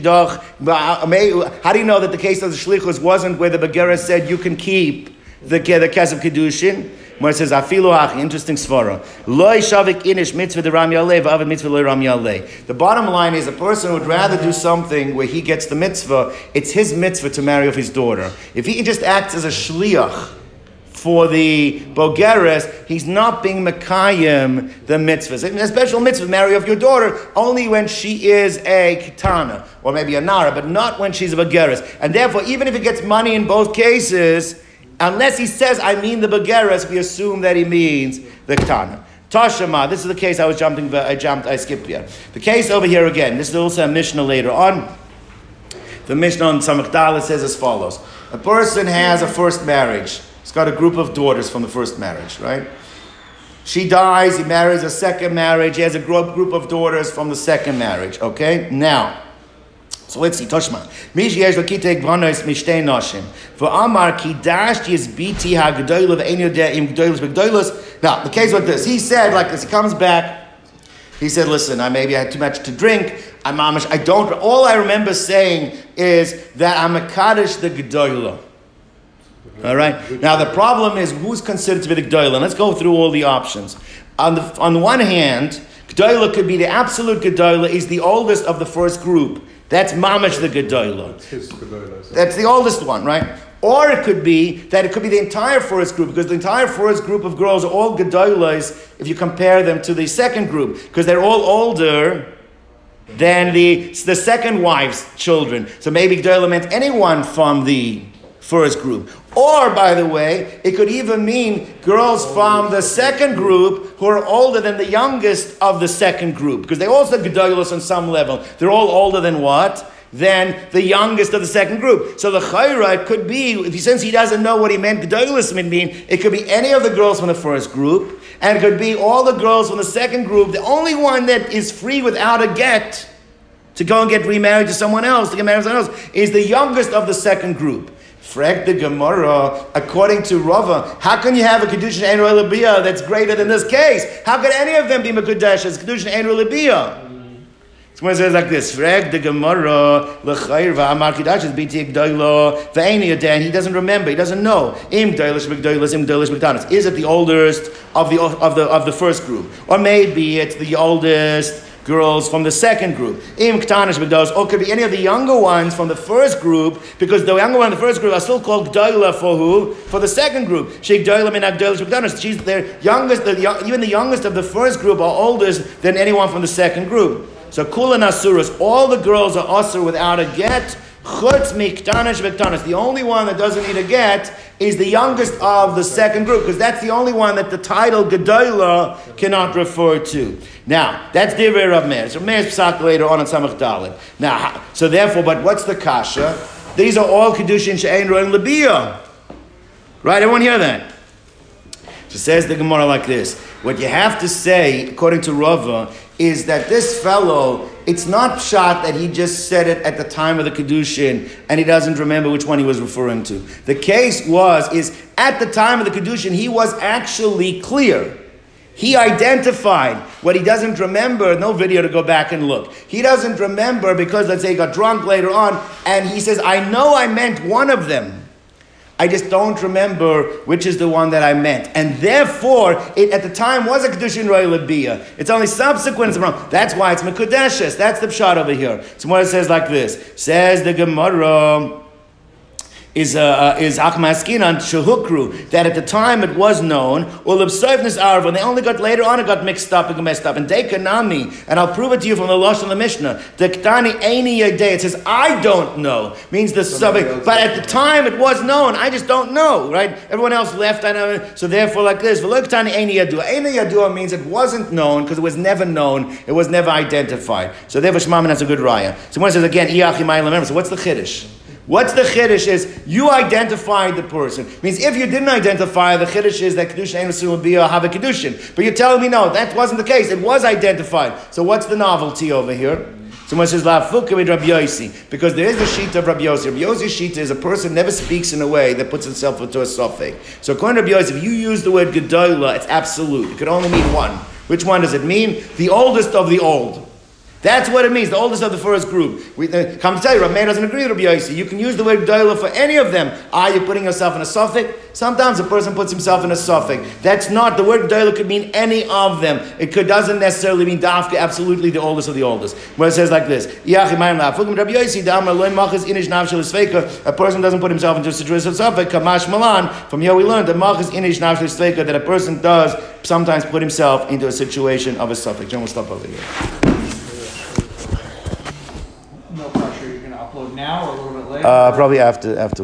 A: Didoch, uh, how do you know that the case of the Shlichus wasn't where the Bageres said you can keep the, the Kesef Kedushin? Where it says afilu ach, interesting svara. Loy shavik inish mitzvah de ram yaleh v'avid mitzvah loy ram yaleh. The bottom line is a person would rather do something where he gets the mitzvah. It's his mitzvah to marry off his daughter. If he just acts as a shliach for the bogeres, he's not being mekayim the mitzvahs. A special mitzvah, marry off your daughter, only when she is a katana or maybe a nara, but not when she's a bogeres. And therefore, even if he gets money in both cases, Unless he says, I mean the Begeres, we assume that he means the Ktana. Tashama, this is the case I was jumping, I jumped, I skipped here. The case over here again, this is also a Mishnah later on. The Mishnah on Samachdala says as follows A person has a first marriage, he's got a group of daughters from the first marriage, right? She dies, he marries a second marriage, he has a group of daughters from the second marriage, okay? Now, so let's see, Toshma. Mish yesh lakite gvanos mishtei noshim. For Amar ki yis biti ha gedoyla v'en yodeh im gedoylas v'gedoylas. Now, the case like this. He said, like this, he comes back, he said, listen, I maybe I had too much to drink. I'm amish, I don't, all I remember saying is that I'm a kaddish the gedoyla. All right. Now the problem is who's considered to be the gedoyla. Let's go through all the options. On the on the one hand, gedoyla could be the absolute gedoyla. He's the oldest of the first group. That's Mamash the Gedoyla. That's the oldest one, right? Or it could be that it could be the entire forest group, because the entire forest group of girls are all gedolas if you compare them to the second group, because they're all older than the, the second wife's children. So maybe gedola meant anyone from the first group. Or, by the way, it could even mean girls from the second group who are older than the youngest of the second group, because they also gedolos on some level. They're all older than what? Than the youngest of the second group. So the chayra could be, if he, since he doesn't know what he meant gedolos mean, it could be any of the girls from the first group, and it could be all the girls from the second group. The only one that is free without a get to go and get remarried to someone else, to get married to someone else, is the youngest of the second group. Frag the Gemara, according to Rava, how can you have a Kedushin Ein Labia that's greater than this case? How could any of them be Mekudesh as Kedushin Ein Labia? So it says like this: Frag the Gemara lechayr va'amar kidash is biti gdoilo v'eini adan. He doesn't remember. He doesn't know. Im gdoilish mcdoilish im gdoilish mcdanis. Is it the oldest of the of the of the first group, or maybe it's the oldest girls from the second group. Im Ktanish Begdos, or could be any of the younger ones from the first group, because the younger one in the first group are still called Gdoila for who? For the second group. Sheikh Gdoila min Gdoilish She's their youngest, the, even the youngest of the first group are oldest than anyone from the second group. So Kula Nasuras, all the girls are usher without a get. Chutz miktanish v'ktanis. The only one that doesn't need a get is the youngest of the second group, because that's the only one that the title Gedola cannot refer to. Now, that's Divrei Rav Meir. So Meir's psak later on in Samach Dalet. Now, so therefore, but what's the kasha? These are all Kedushin She'ein Roin Labiyah. Right? Everyone hear that? So says the Gemara like this. What you have to say, according to Rava, is that this fellow, it's not shot that he just said it at the time of the Kedushin and he doesn't remember which one he was referring to. The case was, is at the time of the Kedushin, he was actually clear. He identified what he doesn't remember, no video to go back and look. He doesn't remember because, let's say, he got drunk later on, and he says, I know I meant one of them. I just don't remember which is the one that I meant. And therefore, it at the time was a Kedushin Roy Labia. It's only subsequent it's wrong. That's why it's Mekudeshes. That's the pshat over here. So what it says like this. Says the Gemara is uh, uh is Achmaskinan Shehukru that at the time it was known Ulabsevnis Arv when they only got later on it got mixed up and messed up. And Dekanami and I'll prove it to you from the Losh of the Mishnah. Dektani Aini Yadei it says I don't know means the subject but at the time it was known I just don't know right? Everyone else left I know so therefore like this Veloktani Aini Yadua Aini Yadua means it wasn't known because it was never known it was never identified. So therefore Shmamin has a good raya. So when it says again so what's the Chiddush What's the chiddush is you identified the person. Means if you didn't identify, the chiddush is that kedushin ain't would be a have a kedushin. But you're telling me no, that wasn't the case. It was identified. So what's the novelty over here? Someone says La with Rabbi because there is the sheet of Rabbi Yossi. Rabbi Yossi's sheet is a person never speaks in a way that puts himself into a safek. So according to Rabbi Yossi, if you use the word gedola, it's absolute. It could only mean one. Which one does it mean? The oldest of the old. That's what it means, the oldest of the first group. We, uh, come to tell you, Rav Meir doesn't agree with Rabbi Yossi. You can use the word doila for any of them. Are you putting yourself in a safek? Sometimes a person puts himself in a safek. That's not, the word doila could mean any of them. It could, doesn't necessarily mean dafka, absolutely the oldest of the oldest. Where it says like this, a person doesn't put himself into a situation of safek, kamash malan. From here we learned that machas inish that a person does sometimes put himself into a situation of a safek. John, we'll stop over here.
C: Now or a little bit later?
A: Uh, probably after after.